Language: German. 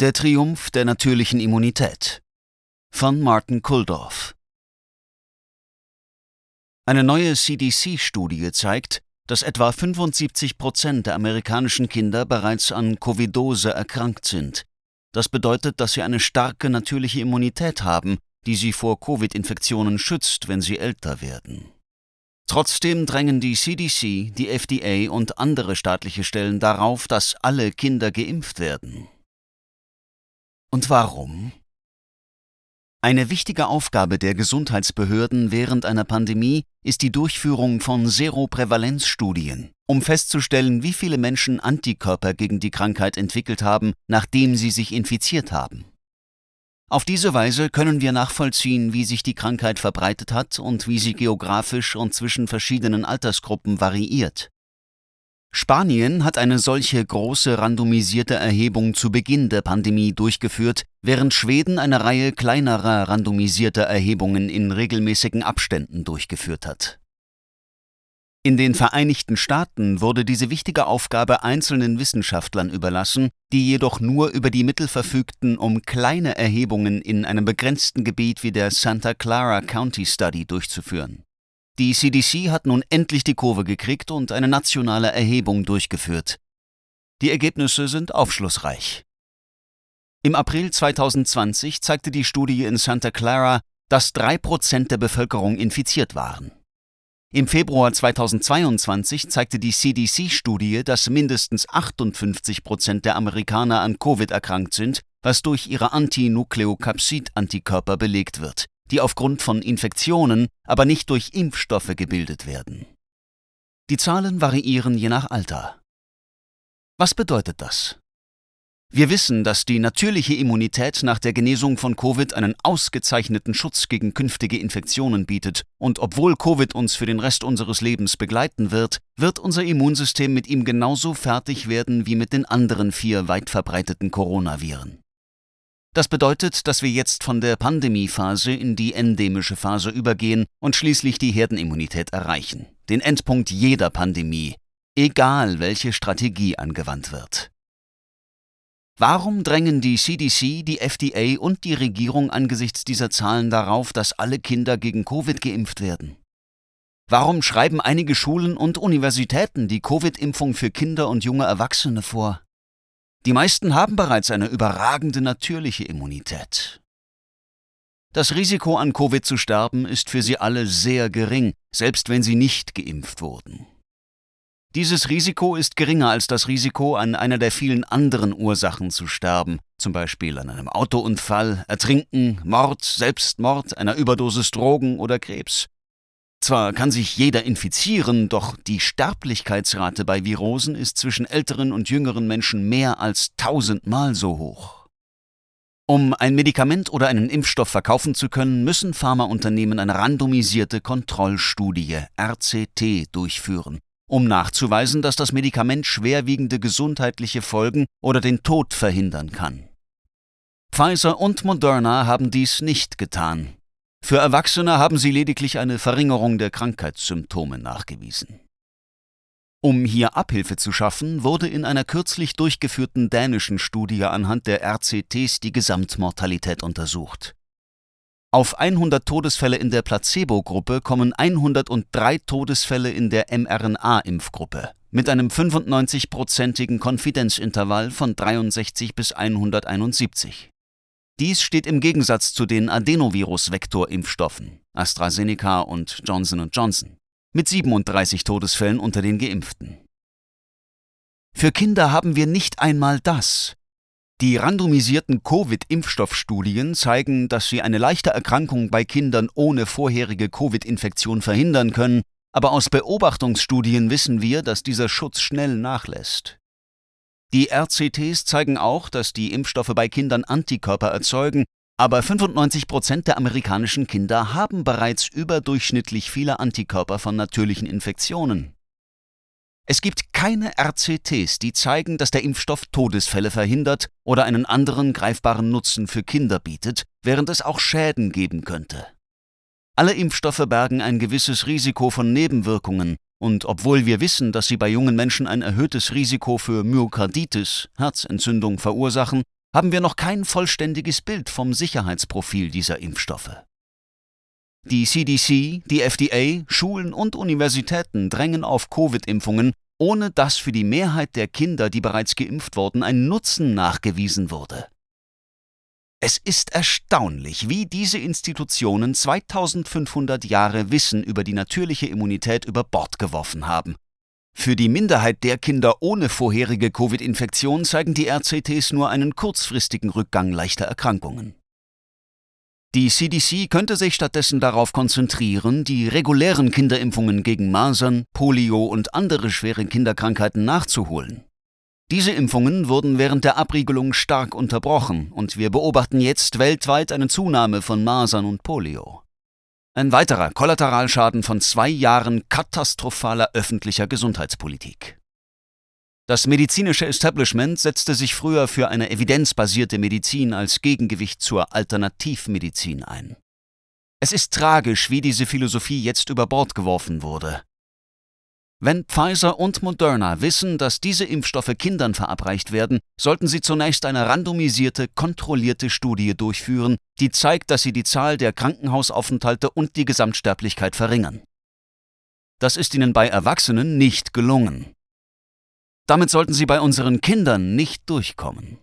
Der Triumph der natürlichen Immunität von Martin Kulldorff Eine neue CDC-Studie zeigt, dass etwa 75 Prozent der amerikanischen Kinder bereits an Covidose erkrankt sind. Das bedeutet, dass sie eine starke natürliche Immunität haben, die sie vor Covid-Infektionen schützt, wenn sie älter werden. Trotzdem drängen die CDC, die FDA und andere staatliche Stellen darauf, dass alle Kinder geimpft werden. Und warum? Eine wichtige Aufgabe der Gesundheitsbehörden während einer Pandemie ist die Durchführung von Seroprävalenzstudien, um festzustellen, wie viele Menschen Antikörper gegen die Krankheit entwickelt haben, nachdem sie sich infiziert haben. Auf diese Weise können wir nachvollziehen, wie sich die Krankheit verbreitet hat und wie sie geografisch und zwischen verschiedenen Altersgruppen variiert. Spanien hat eine solche große randomisierte Erhebung zu Beginn der Pandemie durchgeführt, während Schweden eine Reihe kleinerer randomisierter Erhebungen in regelmäßigen Abständen durchgeführt hat. In den Vereinigten Staaten wurde diese wichtige Aufgabe einzelnen Wissenschaftlern überlassen, die jedoch nur über die Mittel verfügten, um kleine Erhebungen in einem begrenzten Gebiet wie der Santa Clara County Study durchzuführen. Die CDC hat nun endlich die Kurve gekriegt und eine nationale Erhebung durchgeführt. Die Ergebnisse sind aufschlussreich. Im April 2020 zeigte die Studie in Santa Clara, dass drei Prozent der Bevölkerung infiziert waren. Im Februar 2022 zeigte die CDC-Studie, dass mindestens 58 Prozent der Amerikaner an Covid erkrankt sind, was durch ihre Antinukleokapsid-Antikörper belegt wird die aufgrund von Infektionen, aber nicht durch Impfstoffe gebildet werden. Die Zahlen variieren je nach Alter. Was bedeutet das? Wir wissen, dass die natürliche Immunität nach der Genesung von Covid einen ausgezeichneten Schutz gegen künftige Infektionen bietet, und obwohl Covid uns für den Rest unseres Lebens begleiten wird, wird unser Immunsystem mit ihm genauso fertig werden wie mit den anderen vier weit verbreiteten Coronaviren. Das bedeutet, dass wir jetzt von der Pandemiephase in die endemische Phase übergehen und schließlich die Herdenimmunität erreichen, den Endpunkt jeder Pandemie, egal welche Strategie angewandt wird. Warum drängen die CDC, die FDA und die Regierung angesichts dieser Zahlen darauf, dass alle Kinder gegen Covid geimpft werden? Warum schreiben einige Schulen und Universitäten die Covid-Impfung für Kinder und junge Erwachsene vor? Die meisten haben bereits eine überragende natürliche Immunität. Das Risiko an Covid zu sterben ist für sie alle sehr gering, selbst wenn sie nicht geimpft wurden. Dieses Risiko ist geringer als das Risiko, an einer der vielen anderen Ursachen zu sterben, zum Beispiel an einem Autounfall, Ertrinken, Mord, Selbstmord, einer Überdosis Drogen oder Krebs. Zwar kann sich jeder infizieren, doch die Sterblichkeitsrate bei Virosen ist zwischen älteren und jüngeren Menschen mehr als tausendmal so hoch. Um ein Medikament oder einen Impfstoff verkaufen zu können, müssen Pharmaunternehmen eine randomisierte Kontrollstudie RCT durchführen, um nachzuweisen, dass das Medikament schwerwiegende gesundheitliche Folgen oder den Tod verhindern kann. Pfizer und Moderna haben dies nicht getan. Für Erwachsene haben sie lediglich eine Verringerung der Krankheitssymptome nachgewiesen. Um hier Abhilfe zu schaffen, wurde in einer kürzlich durchgeführten dänischen Studie anhand der RCTs die Gesamtmortalität untersucht. Auf 100 Todesfälle in der Placebo-Gruppe kommen 103 Todesfälle in der mRNA-Impfgruppe mit einem 95-prozentigen Konfidenzintervall von 63 bis 171. Dies steht im Gegensatz zu den Adenovirus-Vektor-Impfstoffen AstraZeneca und Johnson Johnson mit 37 Todesfällen unter den Geimpften. Für Kinder haben wir nicht einmal das. Die randomisierten Covid-Impfstoffstudien zeigen, dass sie eine leichte Erkrankung bei Kindern ohne vorherige Covid-Infektion verhindern können, aber aus Beobachtungsstudien wissen wir, dass dieser Schutz schnell nachlässt. Die RCTs zeigen auch, dass die Impfstoffe bei Kindern Antikörper erzeugen, aber 95 Prozent der amerikanischen Kinder haben bereits überdurchschnittlich viele Antikörper von natürlichen Infektionen. Es gibt keine RCTs, die zeigen, dass der Impfstoff Todesfälle verhindert oder einen anderen greifbaren Nutzen für Kinder bietet, während es auch Schäden geben könnte. Alle Impfstoffe bergen ein gewisses Risiko von Nebenwirkungen, und obwohl wir wissen, dass sie bei jungen Menschen ein erhöhtes Risiko für Myokarditis, Herzentzündung verursachen, haben wir noch kein vollständiges Bild vom Sicherheitsprofil dieser Impfstoffe. Die CDC, die FDA, Schulen und Universitäten drängen auf Covid-Impfungen, ohne dass für die Mehrheit der Kinder, die bereits geimpft wurden, ein Nutzen nachgewiesen wurde. Es ist erstaunlich, wie diese Institutionen 2500 Jahre Wissen über die natürliche Immunität über Bord geworfen haben. Für die Minderheit der Kinder ohne vorherige Covid-Infektion zeigen die RCTs nur einen kurzfristigen Rückgang leichter Erkrankungen. Die CDC könnte sich stattdessen darauf konzentrieren, die regulären Kinderimpfungen gegen Masern, Polio und andere schwere Kinderkrankheiten nachzuholen. Diese Impfungen wurden während der Abriegelung stark unterbrochen und wir beobachten jetzt weltweit eine Zunahme von Masern und Polio. Ein weiterer Kollateralschaden von zwei Jahren katastrophaler öffentlicher Gesundheitspolitik. Das medizinische Establishment setzte sich früher für eine evidenzbasierte Medizin als Gegengewicht zur Alternativmedizin ein. Es ist tragisch, wie diese Philosophie jetzt über Bord geworfen wurde. Wenn Pfizer und Moderna wissen, dass diese Impfstoffe Kindern verabreicht werden, sollten sie zunächst eine randomisierte, kontrollierte Studie durchführen, die zeigt, dass sie die Zahl der Krankenhausaufenthalte und die Gesamtsterblichkeit verringern. Das ist ihnen bei Erwachsenen nicht gelungen. Damit sollten sie bei unseren Kindern nicht durchkommen.